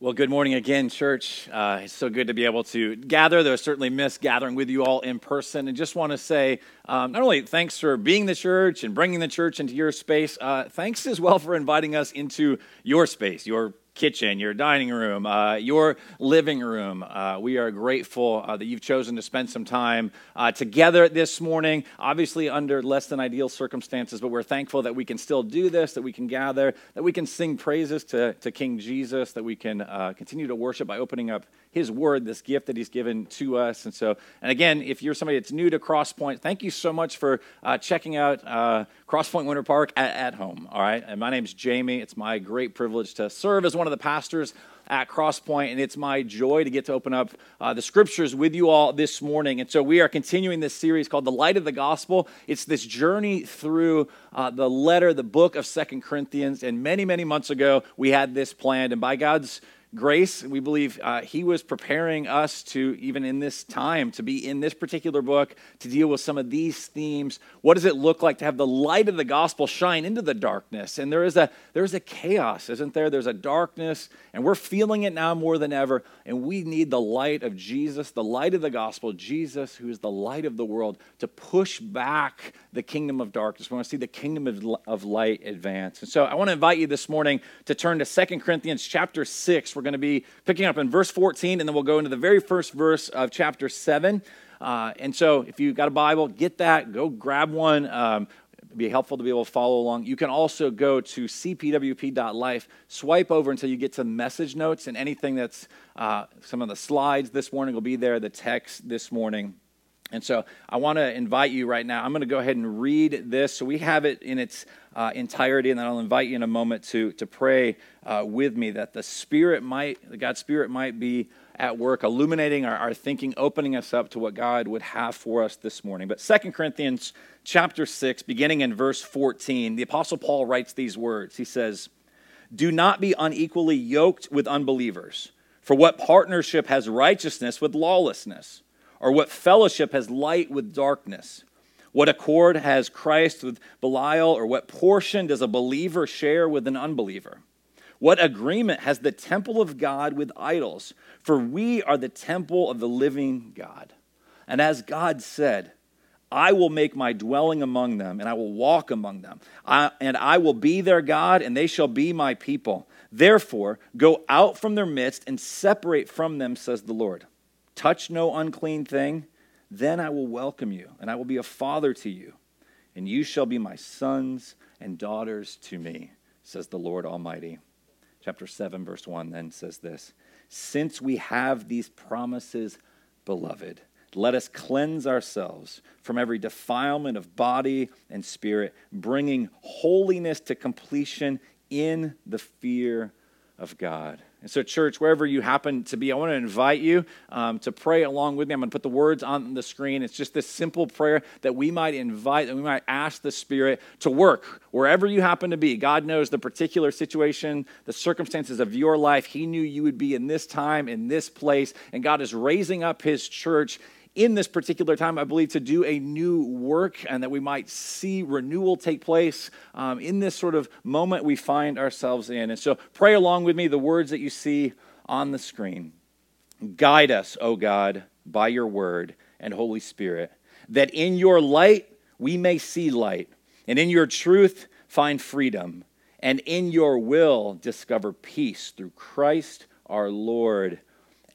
Well, good morning again, church. Uh, it's so good to be able to gather. Though I certainly miss gathering with you all in person. And just want to say, um, not only thanks for being the church and bringing the church into your space, uh, thanks as well for inviting us into your space, your kitchen, your dining room, uh, your living room. Uh, we are grateful uh, that you've chosen to spend some time uh, together this morning, obviously under less than ideal circumstances, but we're thankful that we can still do this, that we can gather, that we can sing praises to, to King Jesus, that we can uh, continue to worship by opening up his word, this gift that he's given to us. And so, and again, if you're somebody that's new to Crosspoint, thank you so much for uh, checking out uh, Crosspoint Winter Park at, at, home. All right. And my name's Jamie. It's my great privilege to serve as one of the pastors at Crosspoint, and it's my joy to get to open up uh, the scriptures with you all this morning. And so we are continuing this series called The Light of the Gospel. It's this journey through uh, the letter, the book of Second Corinthians. And many, many months ago, we had this planned, and by God's grace. We believe uh, he was preparing us to, even in this time, to be in this particular book, to deal with some of these themes. What does it look like to have the light of the gospel shine into the darkness? And there is a, there is a chaos, isn't there? There's a darkness, and we're feeling it now more than ever. And we need the light of Jesus, the light of the gospel, Jesus, who is the light of the world, to push back the kingdom of darkness. We want to see the kingdom of, of light advance. And so I want to invite you this morning to turn to Second Corinthians chapter 6. We're going to be picking up in verse 14, and then we'll go into the very first verse of chapter 7. Uh, and so if you've got a Bible, get that, go grab one. Um, be helpful to be able to follow along. You can also go to cpwp.life, swipe over until you get to message notes, and anything that's uh, some of the slides this morning will be there, the text this morning. And so I want to invite you right now. I'm going to go ahead and read this. So we have it in its uh, entirety, and then I'll invite you in a moment to, to pray uh, with me that the Spirit might, the God's Spirit might be at work, illuminating our, our thinking, opening us up to what God would have for us this morning. But Second Corinthians chapter 6, beginning in verse 14, the Apostle Paul writes these words. He says, Do not be unequally yoked with unbelievers, for what partnership has righteousness with lawlessness? Or what fellowship has light with darkness? What accord has Christ with Belial? Or what portion does a believer share with an unbeliever? What agreement has the temple of God with idols? For we are the temple of the living God. And as God said, I will make my dwelling among them, and I will walk among them. I, and I will be their God, and they shall be my people. Therefore, go out from their midst and separate from them, says the Lord. Touch no unclean thing, then I will welcome you, and I will be a father to you, and you shall be my sons and daughters to me, says the Lord Almighty. Chapter 7, verse 1 then says this Since we have these promises, beloved, let us cleanse ourselves from every defilement of body and spirit, bringing holiness to completion in the fear of God. And so, church, wherever you happen to be, I want to invite you um, to pray along with me. I'm going to put the words on the screen. It's just this simple prayer that we might invite, that we might ask the Spirit to work wherever you happen to be. God knows the particular situation, the circumstances of your life. He knew you would be in this time, in this place, and God is raising up His church in this particular time, I believe, to do a new work and that we might see renewal take place um, in this sort of moment we find ourselves in. And so pray along with me the words that you see on the screen. Guide us, O God, by your word and Holy Spirit, that in your light we may see light, and in your truth find freedom, and in your will discover peace through Christ our Lord.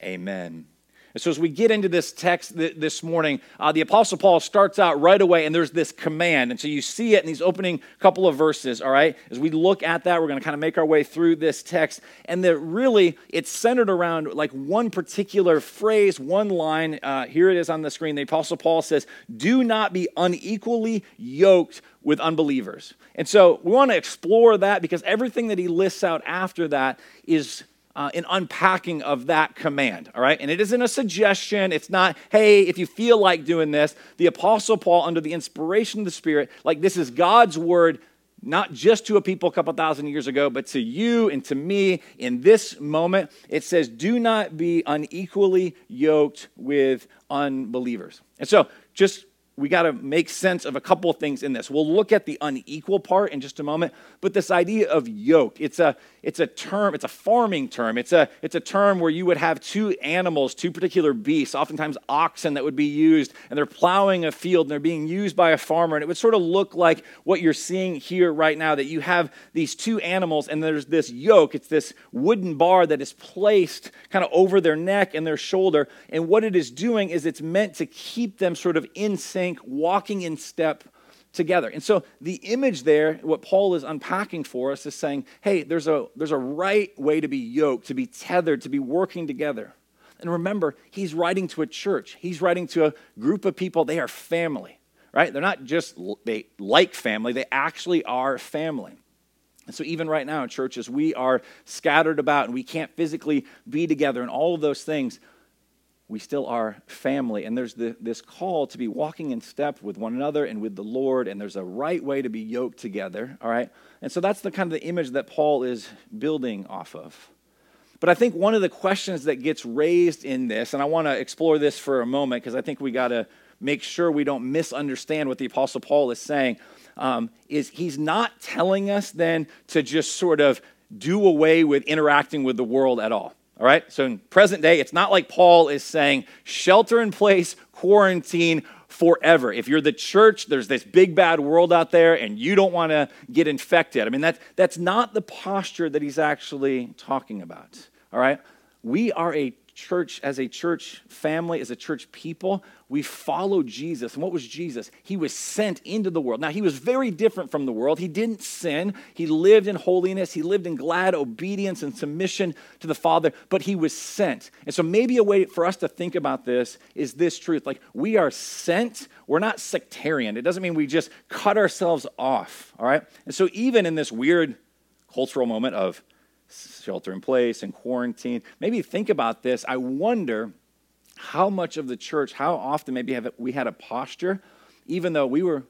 Amen. And so, as we get into this text th- this morning, uh, the Apostle Paul starts out right away, and there's this command. And so, you see it in these opening couple of verses, all right? As we look at that, we're going to kind of make our way through this text. And that really, it's centered around like one particular phrase, one line. Uh, here it is on the screen. The Apostle Paul says, Do not be unequally yoked with unbelievers. And so, we want to explore that because everything that he lists out after that is uh, an unpacking of that command, all right? And it isn't a suggestion. It's not, hey, if you feel like doing this. The Apostle Paul, under the inspiration of the Spirit, like this is God's word, not just to a people a couple thousand years ago, but to you and to me in this moment. It says, do not be unequally yoked with unbelievers. And so, just we got to make sense of a couple of things in this. We'll look at the unequal part in just a moment, but this idea of yoke, it's a it's a term, it's a farming term. It's a it's a term where you would have two animals, two particular beasts, oftentimes oxen that would be used, and they're plowing a field and they're being used by a farmer, and it would sort of look like what you're seeing here right now that you have these two animals and there's this yoke, it's this wooden bar that is placed kind of over their neck and their shoulder, and what it is doing is it's meant to keep them sort of in sync walking in step together. And so the image there, what Paul is unpacking for us is saying, hey, there's a, there's a right way to be yoked, to be tethered, to be working together. And remember, he's writing to a church. He's writing to a group of people. They are family, right? They're not just they like family, they actually are family. And so, even right now in churches, we are scattered about and we can't physically be together and all of those things we still are family. And there's the, this call to be walking in step with one another and with the Lord, and there's a right way to be yoked together, all right? And so that's the kind of the image that Paul is building off of. But I think one of the questions that gets raised in this, and I want to explore this for a moment because I think we got to make sure we don't misunderstand what the Apostle Paul is saying, um, is he's not telling us then to just sort of do away with interacting with the world at all. All right? So in present day, it's not like Paul is saying shelter in place, quarantine forever. If you're the church, there's this big bad world out there and you don't want to get infected. I mean, that, that's not the posture that he's actually talking about. All right? We are a church, as a church family, as a church people, we follow Jesus. And what was Jesus? He was sent into the world. Now, he was very different from the world. He didn't sin, he lived in holiness, he lived in glad obedience and submission to the Father, but he was sent. And so, maybe a way for us to think about this is this truth like, we are sent, we're not sectarian. It doesn't mean we just cut ourselves off, all right? And so, even in this weird cultural moment of shelter in place and quarantine. Maybe think about this. I wonder how much of the church, how often maybe have we had a posture, even though we were,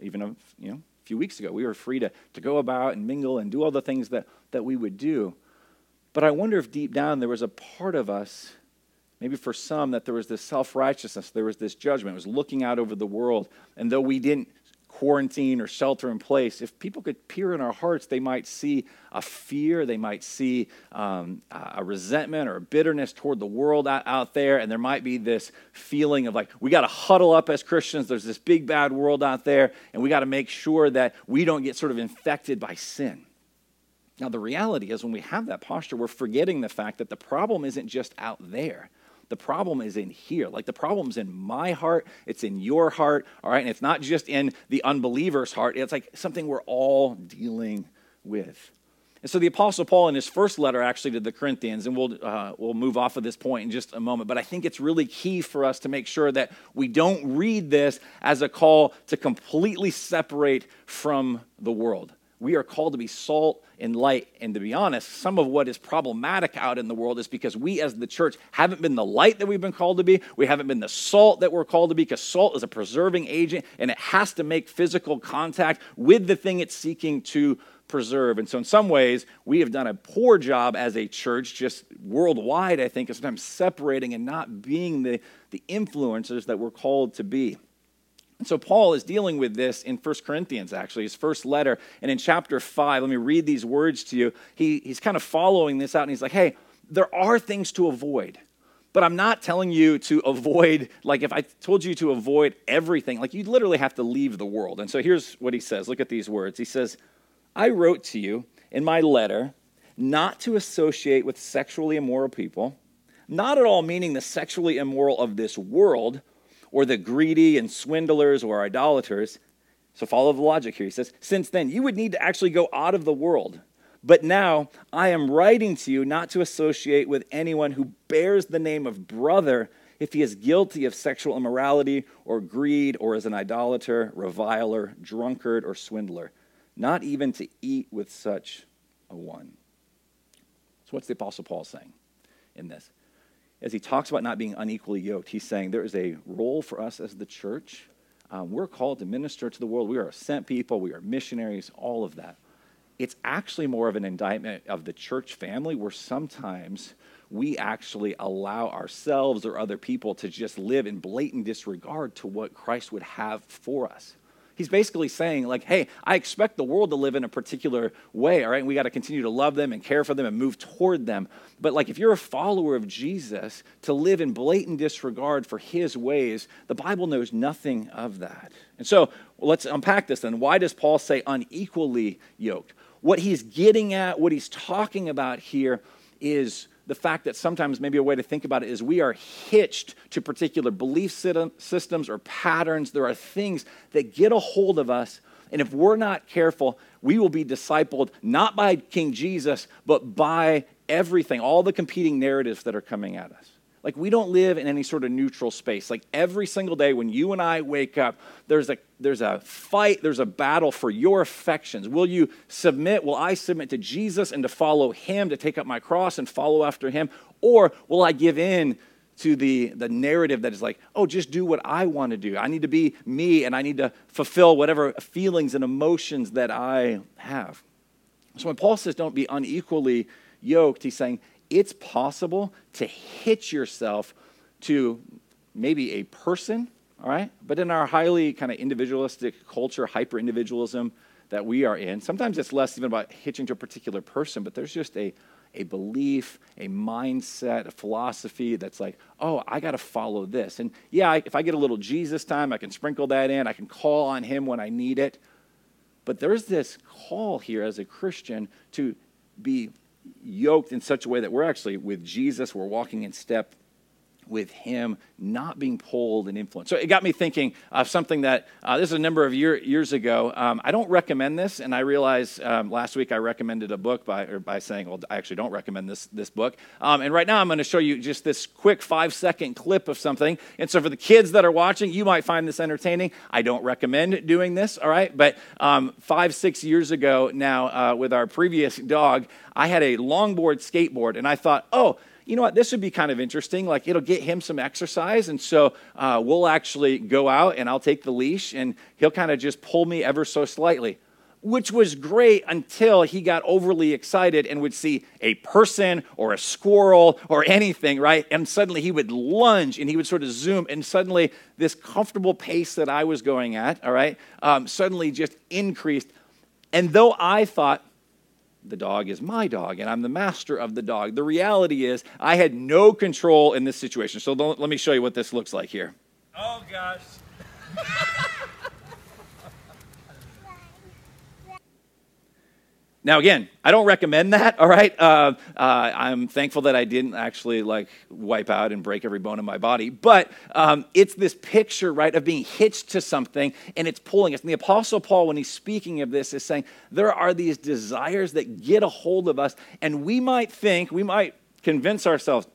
even a, you know, a few weeks ago, we were free to, to go about and mingle and do all the things that, that we would do. But I wonder if deep down there was a part of us, maybe for some, that there was this self righteousness, there was this judgment, it was looking out over the world. And though we didn't quarantine or shelter in place, if people could peer in our hearts, they might see a fear, they might see um, a resentment or a bitterness toward the world out, out there, and there might be this feeling of like, we got to huddle up as Christians. There's this big bad world out there, and we got to make sure that we don't get sort of infected by sin. Now, the reality is, when we have that posture, we're forgetting the fact that the problem isn't just out there. The problem is in here. Like the problem's in my heart, it's in your heart, all right? And it's not just in the unbeliever's heart, it's like something we're all dealing with. And so the Apostle Paul, in his first letter actually to the Corinthians, and we'll, uh, we'll move off of this point in just a moment, but I think it's really key for us to make sure that we don't read this as a call to completely separate from the world. We are called to be salt and light. And to be honest, some of what is problematic out in the world is because we as the church haven't been the light that we've been called to be. We haven't been the salt that we're called to be because salt is a preserving agent and it has to make physical contact with the thing it's seeking to preserve. And so, in some ways, we have done a poor job as a church, just worldwide, I think, of sometimes separating and not being the, the influencers that we're called to be. And so Paul is dealing with this in 1 Corinthians, actually, his first letter. And in chapter 5, let me read these words to you. He, he's kind of following this out, and he's like, hey, there are things to avoid. But I'm not telling you to avoid, like if I told you to avoid everything, like you'd literally have to leave the world. And so here's what he says. Look at these words. He says, I wrote to you in my letter not to associate with sexually immoral people, not at all meaning the sexually immoral of this world or the greedy and swindlers or idolaters. So follow the logic here. He says, Since then, you would need to actually go out of the world. But now I am writing to you not to associate with anyone who bears the name of brother if he is guilty of sexual immorality or greed or is an idolater, reviler, drunkard, or swindler, not even to eat with such a one. So, what's the Apostle Paul saying in this? As he talks about not being unequally yoked, he's saying there is a role for us as the church. Um, we're called to minister to the world. We are sent people, we are missionaries, all of that. it's actually more of an indictment of the church family where sometimes we actually allow ourselves or other people to just live in blatant disregard to what Christ would have for us. He's basically saying, like, hey, I expect the world to live in a particular way, all right? And we got to continue to love them and care for them and move toward them. But, like, if you're a follower of Jesus, to live in blatant disregard for his ways, the Bible knows nothing of that. And so let's unpack this then. Why does Paul say unequally yoked? What he's getting at, what he's talking about here is the fact that sometimes maybe a way to think about it is we are hitched to particular belief systems or patterns. There are things that get a hold of us, and if we're not careful, we will be discipled not by King Jesus, but by everything, all the competing narratives that are coming at us. Like, we don't live in any sort of neutral space. Like, every single day when you and I wake up, there's a, there's a fight, there's a battle for your affections. Will you submit? Will I submit to Jesus and to follow him, to take up my cross and follow after him? Or will I give in to the, the narrative that is like, oh, just do what I want to do. I need to be me and I need to fulfill whatever feelings and emotions that I have. So when Paul says don't be unequally yoked, he's saying it's possible to hitch yourself to maybe a person, all right? But in our highly kind of individualistic culture, hyper individualism that we are in, sometimes it's less even about hitching to a particular person, but there's just a, a belief, a mindset, a philosophy that's like, oh, I got to follow this. And yeah, if I get a little Jesus time, I can sprinkle that in, I can call on him when I need it. But there's this call here as a Christian to be yoked in such a way that we're actually with Jesus, we're walking in step with him not being pulled and influenced. So it got me thinking of something that uh, this is a number of year, years ago. Um, I don't recommend this, and I realized um, last week I recommended a book by, by saying, well, I actually don't recommend this, this book. Um, and right now I'm going to show you just this quick five second clip of something. And so for the kids that are watching, you might find this entertaining. I don't recommend doing this, all right? But um, five, six years ago now, uh, with our previous dog, I had a longboard skateboard, and I thought, oh, you know what, this would be kind of interesting. Like, it'll get him some exercise. And so uh, we'll actually go out and I'll take the leash and he'll kind of just pull me ever so slightly, which was great until he got overly excited and would see a person or a squirrel or anything, right? And suddenly he would lunge and he would sort of zoom. And suddenly, this comfortable pace that I was going at, all right, um, suddenly just increased. And though I thought, the dog is my dog and I'm the master of the dog. The reality is, I had no control in this situation. So let me show you what this looks like here. Oh, gosh. Now, again, I don't recommend that, all right? Uh, uh, I'm thankful that I didn't actually like wipe out and break every bone in my body, but um, it's this picture, right, of being hitched to something and it's pulling us. And the Apostle Paul, when he's speaking of this, is saying there are these desires that get a hold of us, and we might think, we might convince ourselves,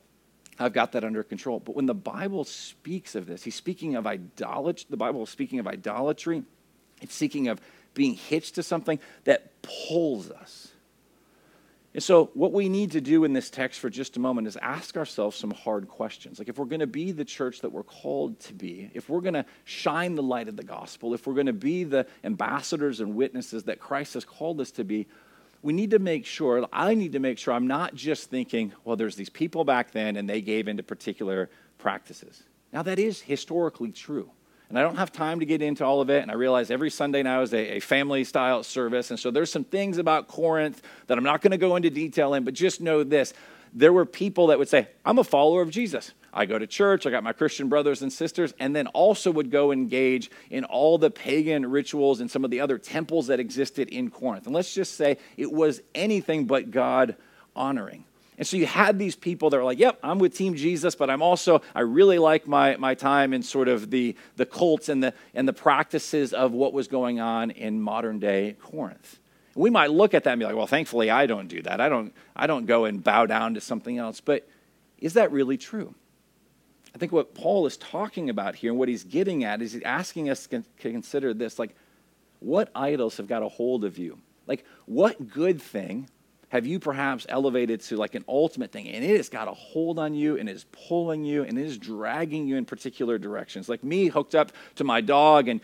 I've got that under control. But when the Bible speaks of this, he's speaking of idolatry, the Bible is speaking of idolatry, it's speaking of being hitched to something that pulls us. And so, what we need to do in this text for just a moment is ask ourselves some hard questions. Like, if we're going to be the church that we're called to be, if we're going to shine the light of the gospel, if we're going to be the ambassadors and witnesses that Christ has called us to be, we need to make sure, I need to make sure I'm not just thinking, well, there's these people back then and they gave into particular practices. Now, that is historically true. And I don't have time to get into all of it. And I realize every Sunday now is a, a family style service. And so there's some things about Corinth that I'm not going to go into detail in, but just know this. There were people that would say, I'm a follower of Jesus. I go to church, I got my Christian brothers and sisters, and then also would go engage in all the pagan rituals and some of the other temples that existed in Corinth. And let's just say it was anything but God honoring. And so you had these people that were like, yep, I'm with Team Jesus, but I'm also, I really like my, my time in sort of the, the cults and the, and the practices of what was going on in modern day Corinth. We might look at that and be like, well, thankfully I don't do that. I don't, I don't go and bow down to something else. But is that really true? I think what Paul is talking about here and what he's getting at is he's asking us to consider this like, what idols have got a hold of you? Like, what good thing have you perhaps elevated to like an ultimate thing and it has got a hold on you and is pulling you and is dragging you in particular directions like me hooked up to my dog and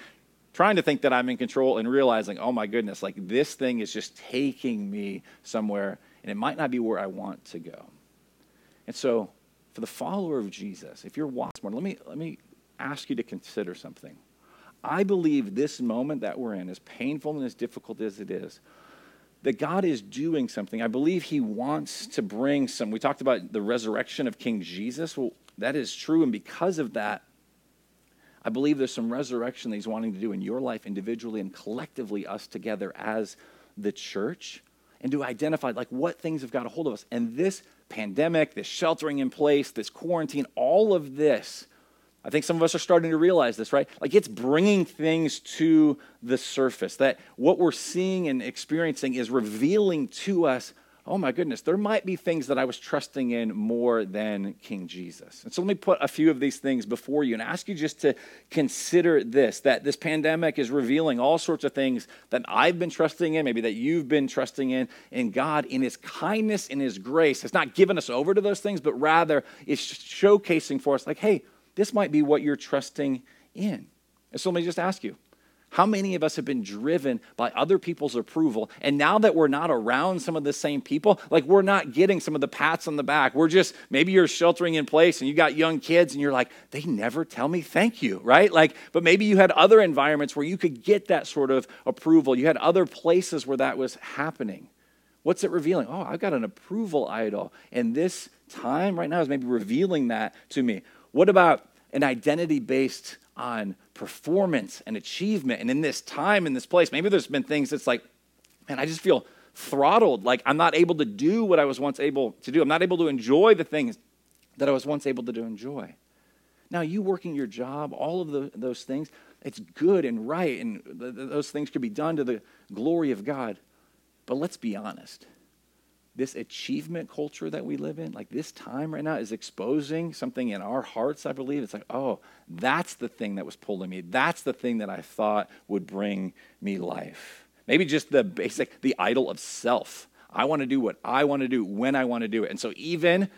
trying to think that I'm in control and realizing, oh my goodness, like this thing is just taking me somewhere and it might not be where I want to go. And so, for the follower of Jesus, if you're watching, let me, let me ask you to consider something. I believe this moment that we're in, as painful and as difficult as it is, that God is doing something. I believe He wants to bring some. We talked about the resurrection of King Jesus. Well, that is true. And because of that, I believe there's some resurrection that He's wanting to do in your life individually and collectively, us together as the church, and to identify like what things have got a hold of us. And this pandemic, this sheltering in place, this quarantine, all of this I think some of us are starting to realize this, right? Like it's bringing things to the surface. That what we're seeing and experiencing is revealing to us, oh my goodness, there might be things that I was trusting in more than King Jesus. And so let me put a few of these things before you and ask you just to consider this that this pandemic is revealing all sorts of things that I've been trusting in, maybe that you've been trusting in, and God, in His kindness, in His grace, has not given us over to those things, but rather is showcasing for us, like, hey, this might be what you're trusting in. And so let me just ask you how many of us have been driven by other people's approval? And now that we're not around some of the same people, like we're not getting some of the pats on the back. We're just, maybe you're sheltering in place and you got young kids and you're like, they never tell me thank you, right? Like, but maybe you had other environments where you could get that sort of approval. You had other places where that was happening. What's it revealing? Oh, I've got an approval idol. And this time right now is maybe revealing that to me. What about an identity based on performance and achievement? And in this time, in this place, maybe there's been things that's like, man, I just feel throttled. Like I'm not able to do what I was once able to do. I'm not able to enjoy the things that I was once able to do enjoy. Now, you working your job, all of the, those things, it's good and right, and th- those things could be done to the glory of God. But let's be honest this achievement culture that we live in, like this time right now, is exposing something in our hearts, I believe. It's like, oh, that's the thing that was pulling me. That's the thing that I thought would bring me life. Maybe just the basic, the idol of self. I want to do what I want to do when I want to do it. And so even,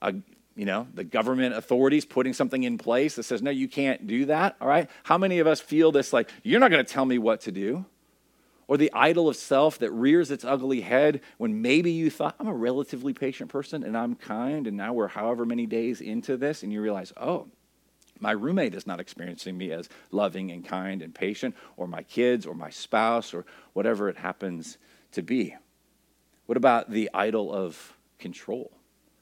uh, you know, the government authorities putting something in place that says, no, you can't do that, all right? How many of us feel this like, you're not going to tell me what to do? Or the idol of self that rears its ugly head when maybe you thought, I'm a relatively patient person and I'm kind, and now we're however many days into this, and you realize, oh, my roommate is not experiencing me as loving and kind and patient, or my kids, or my spouse, or whatever it happens to be. What about the idol of control?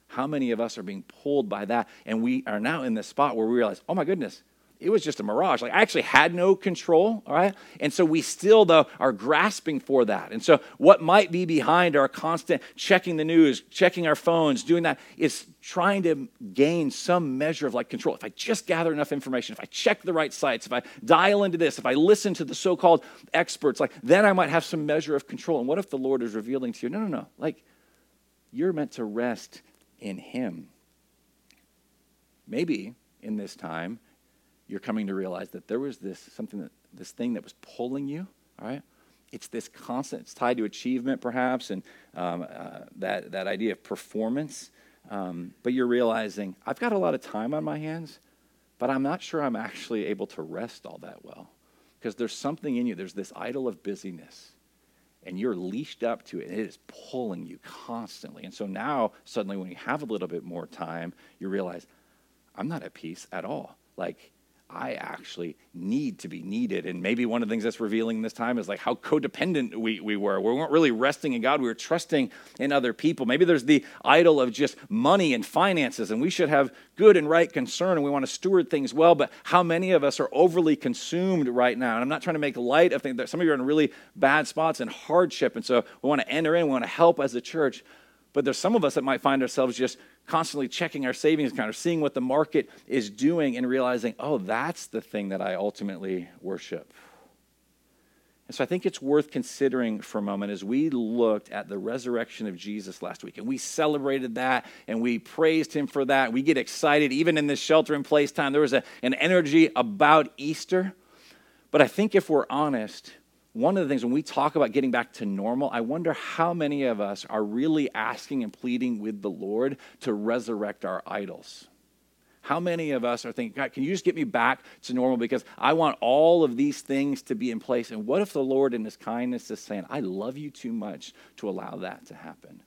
How many of us are being pulled by that? And we are now in this spot where we realize, oh my goodness, it was just a mirage. Like I actually had no control, all right? And so we still though are grasping for that. And so what might be behind our constant checking the news, checking our phones, doing that is trying to gain some measure of like control. If I just gather enough information, if I check the right sites, if I dial into this, if I listen to the so-called experts, like then I might have some measure of control. And what if the Lord is revealing to you, no, no, no, like you're meant to rest in him. Maybe in this time you're coming to realize that there was this something that this thing that was pulling you all right? It's this constant it's tied to achievement perhaps and um, uh, that, that idea of performance. Um, but you're realizing i've got a lot of time on my hands but i'm not sure i'm actually able to rest all that well. Because there's something in you there's this idol of busyness and you're leashed up to it and it is pulling you constantly. And so now suddenly when you have a little bit more time you realize i'm not at peace at all. Like I actually need to be needed. And maybe one of the things that's revealing this time is like how codependent we, we were. We weren't really resting in God, we were trusting in other people. Maybe there's the idol of just money and finances, and we should have good and right concern and we want to steward things well. But how many of us are overly consumed right now? And I'm not trying to make light of things. Some of you are in really bad spots and hardship. And so we want to enter in, we want to help as a church. But there's some of us that might find ourselves just constantly checking our savings account or seeing what the market is doing and realizing, oh, that's the thing that I ultimately worship. And so I think it's worth considering for a moment as we looked at the resurrection of Jesus last week and we celebrated that and we praised him for that. We get excited, even in this shelter in place time. There was a, an energy about Easter. But I think if we're honest, one of the things when we talk about getting back to normal, I wonder how many of us are really asking and pleading with the Lord to resurrect our idols. How many of us are thinking, God, can you just get me back to normal because I want all of these things to be in place? And what if the Lord, in His kindness, is saying, I love you too much to allow that to happen?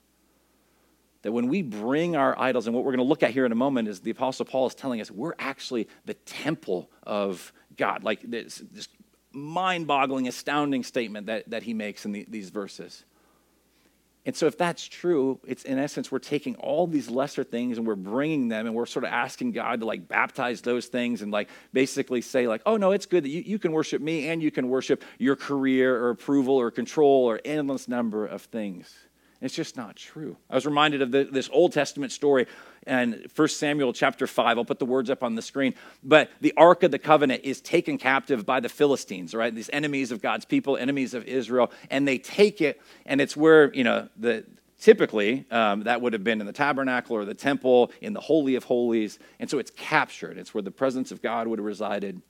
That when we bring our idols, and what we're going to look at here in a moment is the Apostle Paul is telling us we're actually the temple of God. Like this, this mind boggling, astounding statement that, that he makes in the, these verses. And so, if that's true, it's in essence, we're taking all these lesser things and we're bringing them and we're sort of asking God to like baptize those things and like basically say, like, oh, no, it's good that you, you can worship me and you can worship your career or approval or control or endless number of things. It's just not true. I was reminded of the, this Old Testament story and 1 Samuel chapter 5. I'll put the words up on the screen. But the Ark of the Covenant is taken captive by the Philistines, right? These enemies of God's people, enemies of Israel. And they take it, and it's where, you know, the typically um, that would have been in the tabernacle or the temple, in the Holy of Holies. And so it's captured. It's where the presence of God would have resided.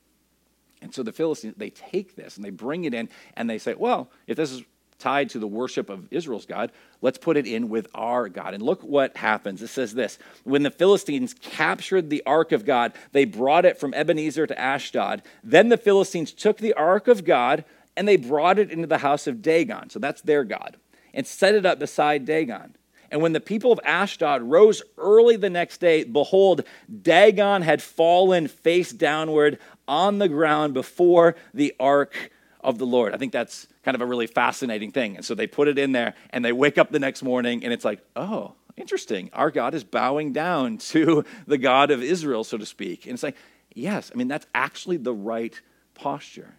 And so the Philistines, they take this and they bring it in and they say, well, if this is tied to the worship of Israel's God. Let's put it in with our God. And look what happens. It says this When the Philistines captured the ark of God, they brought it from Ebenezer to Ashdod. Then the Philistines took the ark of God and they brought it into the house of Dagon. So that's their God. And set it up beside Dagon. And when the people of Ashdod rose early the next day, behold, Dagon had fallen face downward on the ground before the ark of the Lord. I think that's kind of a really fascinating thing. And so they put it in there and they wake up the next morning and it's like, oh, interesting. Our God is bowing down to the God of Israel, so to speak. And it's like, yes, I mean, that's actually the right posture.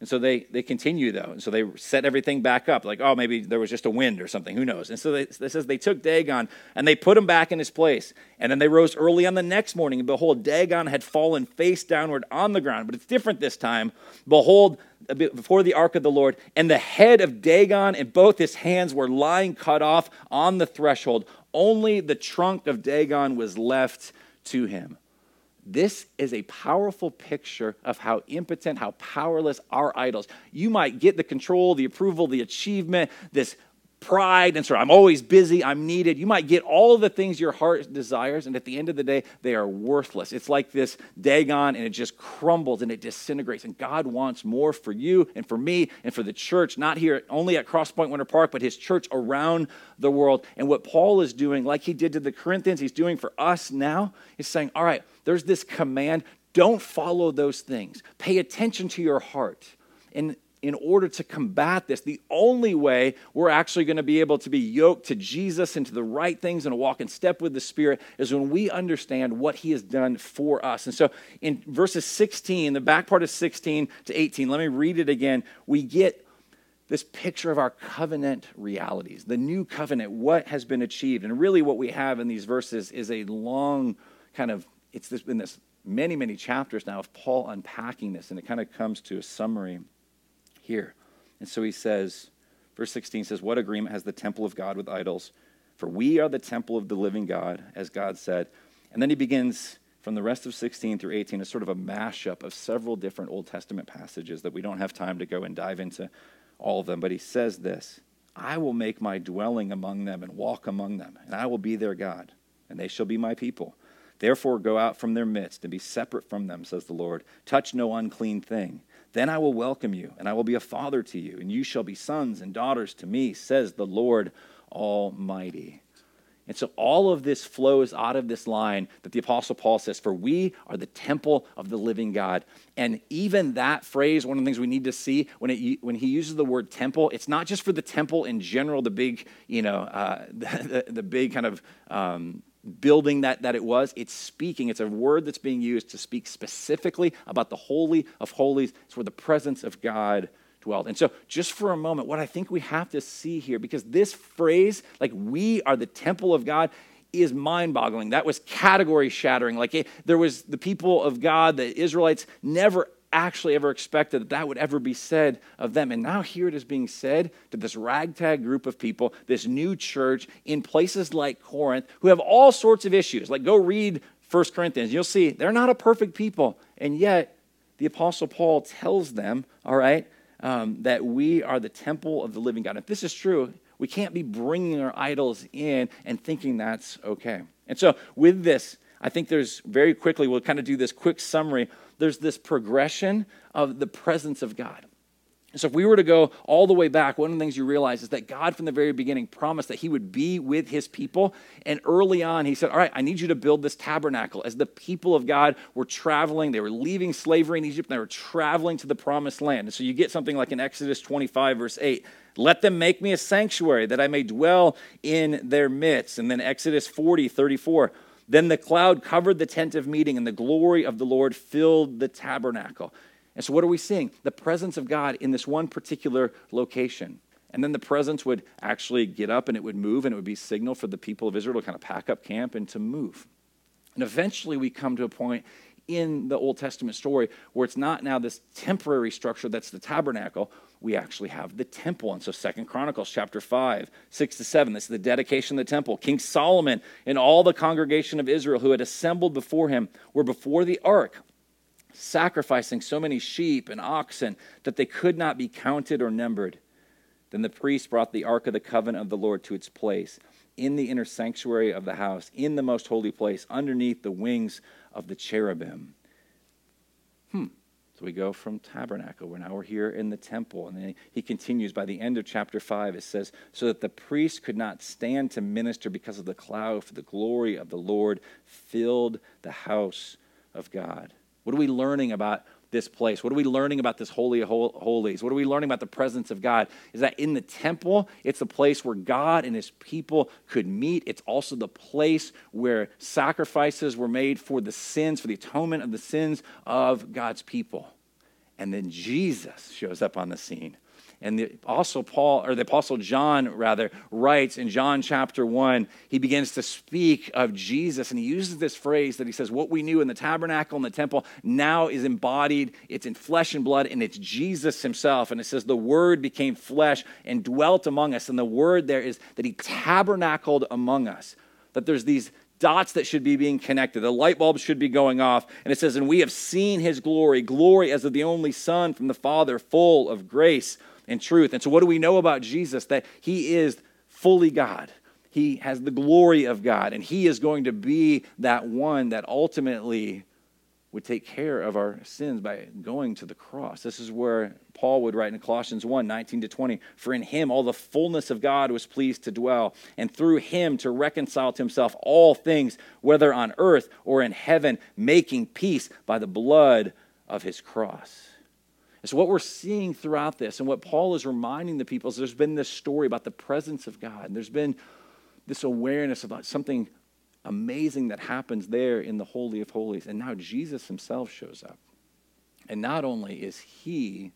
And so they, they continue, though. And so they set everything back up, like, oh, maybe there was just a wind or something. Who knows? And so they, it says they took Dagon and they put him back in his place. And then they rose early on the next morning. And behold, Dagon had fallen face downward on the ground. But it's different this time. Behold, uh, before the ark of the Lord, and the head of Dagon and both his hands were lying cut off on the threshold. Only the trunk of Dagon was left to him. This is a powerful picture of how impotent, how powerless our idols. You might get the control, the approval, the achievement, this pride and sort of, I'm always busy, I'm needed. You might get all the things your heart desires, and at the end of the day, they are worthless. It's like this Dagon, and it just crumbles and it disintegrates. And God wants more for you and for me and for the church, not here only at Crosspoint Winter Park, but his church around the world. And what Paul is doing, like he did to the Corinthians, he's doing for us now, is saying, All right, there's this command. Don't follow those things. Pay attention to your heart. And in order to combat this, the only way we're actually going to be able to be yoked to Jesus and to the right things and walk in step with the Spirit is when we understand what He has done for us. And so in verses 16, the back part of 16 to 18, let me read it again. We get this picture of our covenant realities, the new covenant, what has been achieved. And really, what we have in these verses is a long kind of, it's been this many, many chapters now of Paul unpacking this, and it kind of comes to a summary here. And so he says, verse 16 says, What agreement has the temple of God with idols? For we are the temple of the living God, as God said. And then he begins from the rest of 16 through 18 a sort of a mashup of several different Old Testament passages that we don't have time to go and dive into all of them. But he says this I will make my dwelling among them and walk among them, and I will be their God, and they shall be my people. Therefore, go out from their midst and be separate from them, says the Lord. Touch no unclean thing. Then I will welcome you, and I will be a father to you, and you shall be sons and daughters to me, says the Lord Almighty. And so all of this flows out of this line that the Apostle Paul says, For we are the temple of the living God. And even that phrase, one of the things we need to see when, it, when he uses the word temple, it's not just for the temple in general, the big, you know, uh, the, the, big kind of um, building that, that it was. It's speaking, it's a word that's being used to speak specifically about the Holy of Holies. It's where the presence of God dwelled. And so, just for a moment, what I think we have to see here, because this phrase, like we are the temple of God, is mind boggling. That was category shattering. Like it, there was the people of God, the Israelites, never actually ever expected that that would ever be said of them. And now here it is being said to this ragtag group of people, this new church in places like Corinth, who have all sorts of issues. Like, go read 1 Corinthians. You'll see they're not a perfect people. And yet, the Apostle Paul tells them, all right, um, that we are the temple of the living God. If this is true, we can't be bringing our idols in and thinking that's okay. And so, with this, I think there's very quickly, we'll kind of do this quick summary. There's this progression of the presence of God. So, if we were to go all the way back, one of the things you realize is that God, from the very beginning, promised that He would be with His people. And early on, He said, All right, I need you to build this tabernacle. As the people of God were traveling, they were leaving slavery in Egypt, and they were traveling to the promised land. And so, you get something like in Exodus 25, verse 8 Let them make me a sanctuary that I may dwell in their midst. And then Exodus 40, 34. Then the cloud covered the tent of meeting, and the glory of the Lord filled the tabernacle. And so, what are we seeing? The presence of God in this one particular location. And then the presence would actually get up and it would move, and it would be signal for the people of Israel to kind of pack up camp and to move. And eventually, we come to a point in the Old Testament story where it's not now this temporary structure that's the tabernacle. We actually have the temple. And so Second Chronicles chapter 5, 6 to 7, this is the dedication of the temple. King Solomon and all the congregation of Israel who had assembled before him were before the ark sacrificing so many sheep and oxen that they could not be counted or numbered. Then the priest brought the ark of the covenant of the Lord to its place in the inner sanctuary of the house, in the most holy place, underneath the wings of the cherubim. Hmm. So we go from tabernacle. We're now we're here in the temple. And then he continues by the end of chapter 5. It says, So that the priest could not stand to minister because of the cloud, for the glory of the Lord filled the house of God. What are we learning about this place? What are we learning about this Holy of Holies? What are we learning about the presence of God? Is that in the temple, it's the place where God and his people could meet. It's also the place where sacrifices were made for the sins, for the atonement of the sins of God's people. And then Jesus shows up on the scene. And the apostle Paul, or the apostle John rather, writes in John chapter 1, he begins to speak of Jesus and he uses this phrase that he says, What we knew in the tabernacle and the temple now is embodied, it's in flesh and blood, and it's Jesus himself. And it says, The word became flesh and dwelt among us. And the word there is that he tabernacled among us. That there's these dots that should be being connected. The light bulbs should be going off. And it says, And we have seen his glory, glory as of the only Son from the Father, full of grace and truth. And so, what do we know about Jesus? That he is fully God. He has the glory of God, and he is going to be that one that ultimately would take care of our sins by going to the cross. This is where Paul would write in Colossians 1 19 to 20 For in him all the fullness of God was pleased to dwell, and through him to reconcile to himself all things, whether on earth or in heaven, making peace by the blood of his cross. And so, what we're seeing throughout this, and what Paul is reminding the people, is there's been this story about the presence of God. And there's been this awareness about something amazing that happens there in the Holy of Holies. And now Jesus himself shows up. And not only is he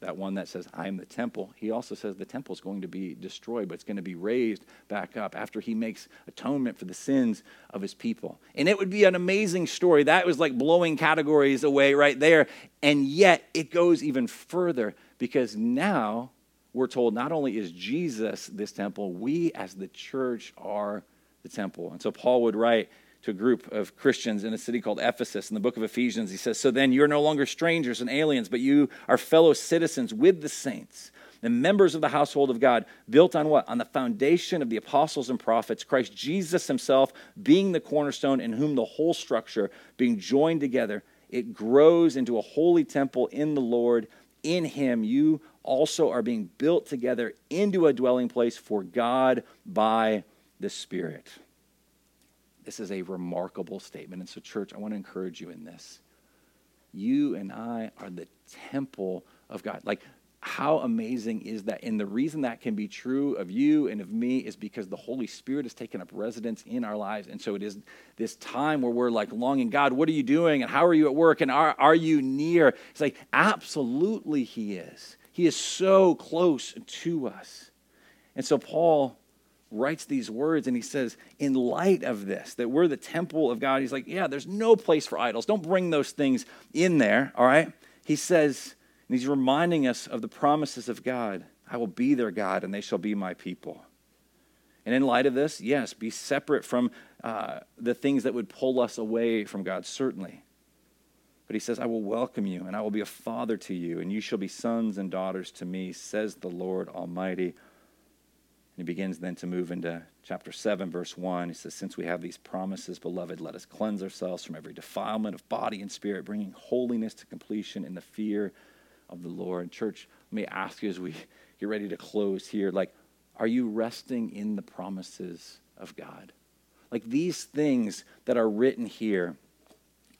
that one that says, I am the temple, he also says the temple is going to be destroyed, but it's going to be raised back up after he makes atonement for the sins of his people. And it would be an amazing story. That was like blowing categories away right there. And yet it goes even further because now we're told not only is Jesus this temple, we as the church are the temple. And so Paul would write, to a group of Christians in a city called Ephesus in the book of Ephesians. He says, So then you're no longer strangers and aliens, but you are fellow citizens with the saints and members of the household of God, built on what? On the foundation of the apostles and prophets, Christ Jesus himself being the cornerstone, in whom the whole structure, being joined together, it grows into a holy temple in the Lord. In him, you also are being built together into a dwelling place for God by the Spirit. This is a remarkable statement. And so, church, I want to encourage you in this. You and I are the temple of God. Like, how amazing is that? And the reason that can be true of you and of me is because the Holy Spirit has taken up residence in our lives. And so it is this time where we're like longing, God, what are you doing? And how are you at work? And are, are you near? It's like, absolutely, He is. He is so close to us. And so Paul writes these words and he says, in light of this, that we're the temple of God, he's like, yeah, there's no place for idols. Don't bring those things in there, all right? He says, and he's reminding us of the promises of God I will be their God and they shall be my people. And in light of this, yes, be separate from uh, the things that would pull us away from God, certainly. But he says, I will welcome you and I will be a father to you, and you shall be sons and daughters to me, says the Lord Almighty. He begins then to move into chapter 7, verse 1. He says, Since we have these promises, beloved, let us cleanse ourselves from every defilement of body and spirit, bringing holiness to completion in the fear of the Lord. Church, let me ask you as we get ready to close here, like, are you resting in the promises of God? Like these things that are written here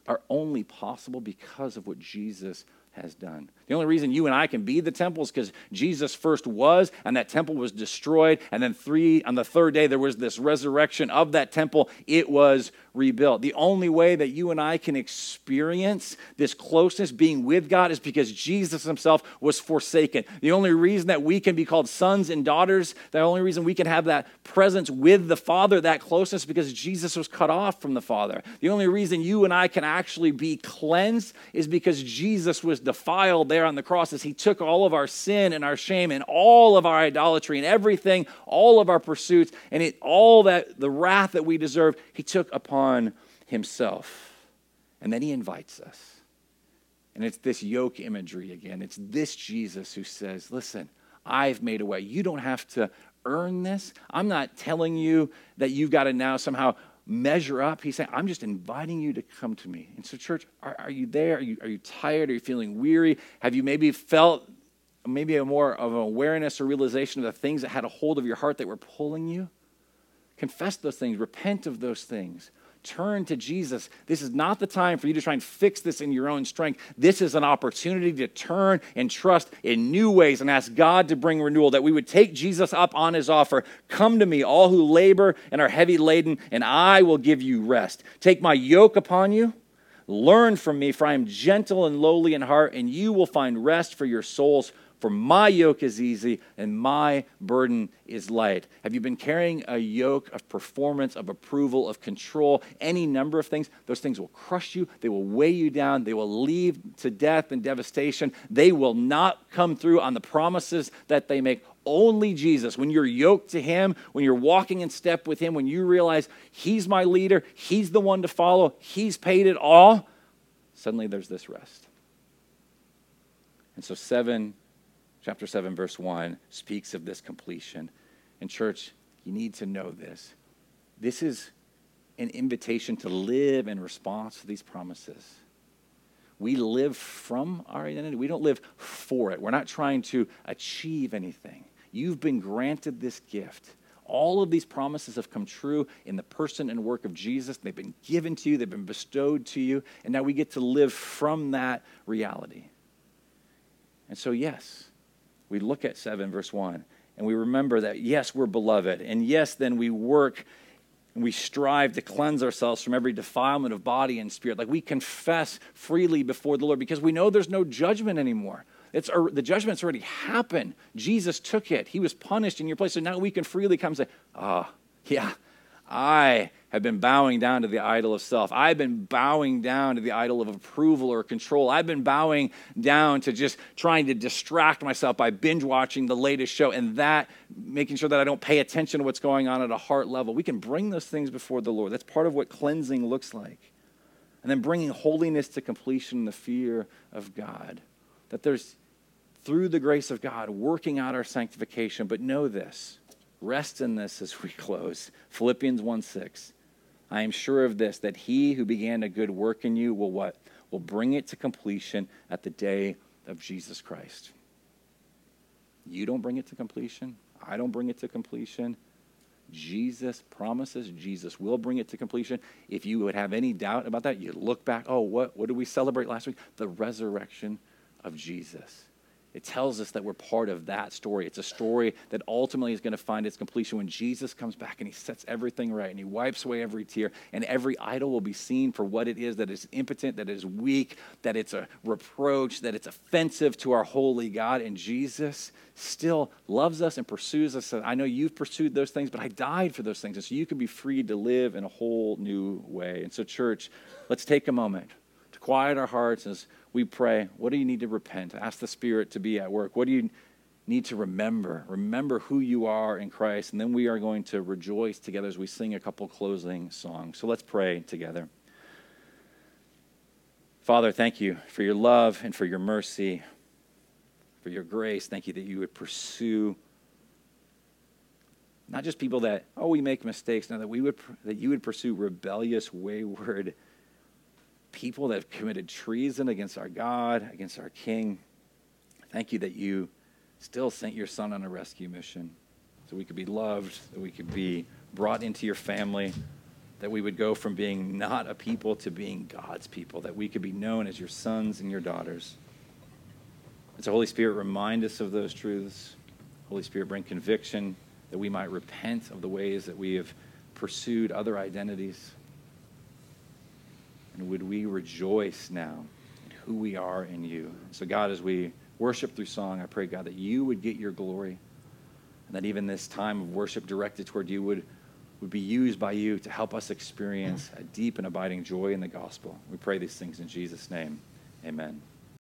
are only possible because of what Jesus has done. The only reason you and I can be the temple is because Jesus first was, and that temple was destroyed. And then three on the third day there was this resurrection of that temple. It was rebuilt. The only way that you and I can experience this closeness being with God is because Jesus himself was forsaken. The only reason that we can be called sons and daughters, the only reason we can have that presence with the Father, that closeness, because Jesus was cut off from the Father. The only reason you and I can actually be cleansed is because Jesus was defiled there on the cross as he took all of our sin and our shame and all of our idolatry and everything, all of our pursuits, and it, all that the wrath that we deserve, he took upon upon himself. And then he invites us. And it's this yoke imagery again. It's this Jesus who says, Listen, I've made a way. You don't have to earn this. I'm not telling you that you've got to now somehow measure up. He's saying, I'm just inviting you to come to me. And so, church, are, are you there? Are you, are you tired? Are you feeling weary? Have you maybe felt maybe a more of an awareness or realization of the things that had a hold of your heart that were pulling you? Confess those things, repent of those things. Turn to Jesus. This is not the time for you to try and fix this in your own strength. This is an opportunity to turn and trust in new ways and ask God to bring renewal, that we would take Jesus up on his offer. Come to me, all who labor and are heavy laden, and I will give you rest. Take my yoke upon you. Learn from me, for I am gentle and lowly in heart, and you will find rest for your souls. For my yoke is easy and my burden is light. Have you been carrying a yoke of performance, of approval, of control, any number of things? Those things will crush you. They will weigh you down. They will lead to death and devastation. They will not come through on the promises that they make. Only Jesus, when you're yoked to Him, when you're walking in step with Him, when you realize He's my leader, He's the one to follow, He's paid it all, suddenly there's this rest. And so, seven chapter 7, verse 1 speaks of this completion. And, church, you need to know this. This is an invitation to live in response to these promises. We live from our identity, we don't live for it. We're not trying to achieve anything. You've been granted this gift. All of these promises have come true in the person and work of Jesus. They've been given to you, they've been bestowed to you, and now we get to live from that reality. And so, yes, we look at 7, verse 1, and we remember that, yes, we're beloved. And yes, then we work and we strive to cleanse ourselves from every defilement of body and spirit. Like we confess freely before the Lord because we know there's no judgment anymore. It's, the judgment's already happened. Jesus took it. He was punished in your place. So now we can freely come and say, ah, oh, yeah, I have been bowing down to the idol of self. I've been bowing down to the idol of approval or control. I've been bowing down to just trying to distract myself by binge watching the latest show and that, making sure that I don't pay attention to what's going on at a heart level. We can bring those things before the Lord. That's part of what cleansing looks like. And then bringing holiness to completion in the fear of God. That there's, through the grace of God, working out our sanctification. But know this rest in this as we close. Philippians 1 6. I am sure of this, that he who began a good work in you will what? Will bring it to completion at the day of Jesus Christ. You don't bring it to completion. I don't bring it to completion. Jesus promises Jesus will bring it to completion. If you would have any doubt about that, you look back. Oh, what, what did we celebrate last week? The resurrection of Jesus. It tells us that we're part of that story. It's a story that ultimately is going to find its completion when Jesus comes back and he sets everything right and he wipes away every tear and every idol will be seen for what it is that is impotent, that is weak, that it's a reproach, that it's offensive to our holy God. And Jesus still loves us and pursues us. I know you've pursued those things, but I died for those things. And so you can be free to live in a whole new way. And so, church, let's take a moment to quiet our hearts as we pray, what do you need to repent? Ask the Spirit to be at work. What do you need to remember? Remember who you are in Christ. And then we are going to rejoice together as we sing a couple closing songs. So let's pray together. Father, thank you for your love and for your mercy, for your grace. Thank you that you would pursue Not just people that, oh, we make mistakes. No, that, we would, that you would pursue rebellious, wayward people that have committed treason against our God, against our King. Thank you that you still sent your son on a rescue mission so we could be loved, that we could be brought into your family, that we would go from being not a people to being God's people, that we could be known as your sons and your daughters. And so, Holy Spirit, remind us of those truths. Holy Spirit, bring conviction that we might repent of the ways that we have pursued other identities. And would we rejoice now in who we are in you? So, God, as we worship through song, I pray, God, that you would get your glory and that even this time of worship directed toward you would, would be used by you to help us experience a deep and abiding joy in the gospel. We pray these things in Jesus' name. Amen.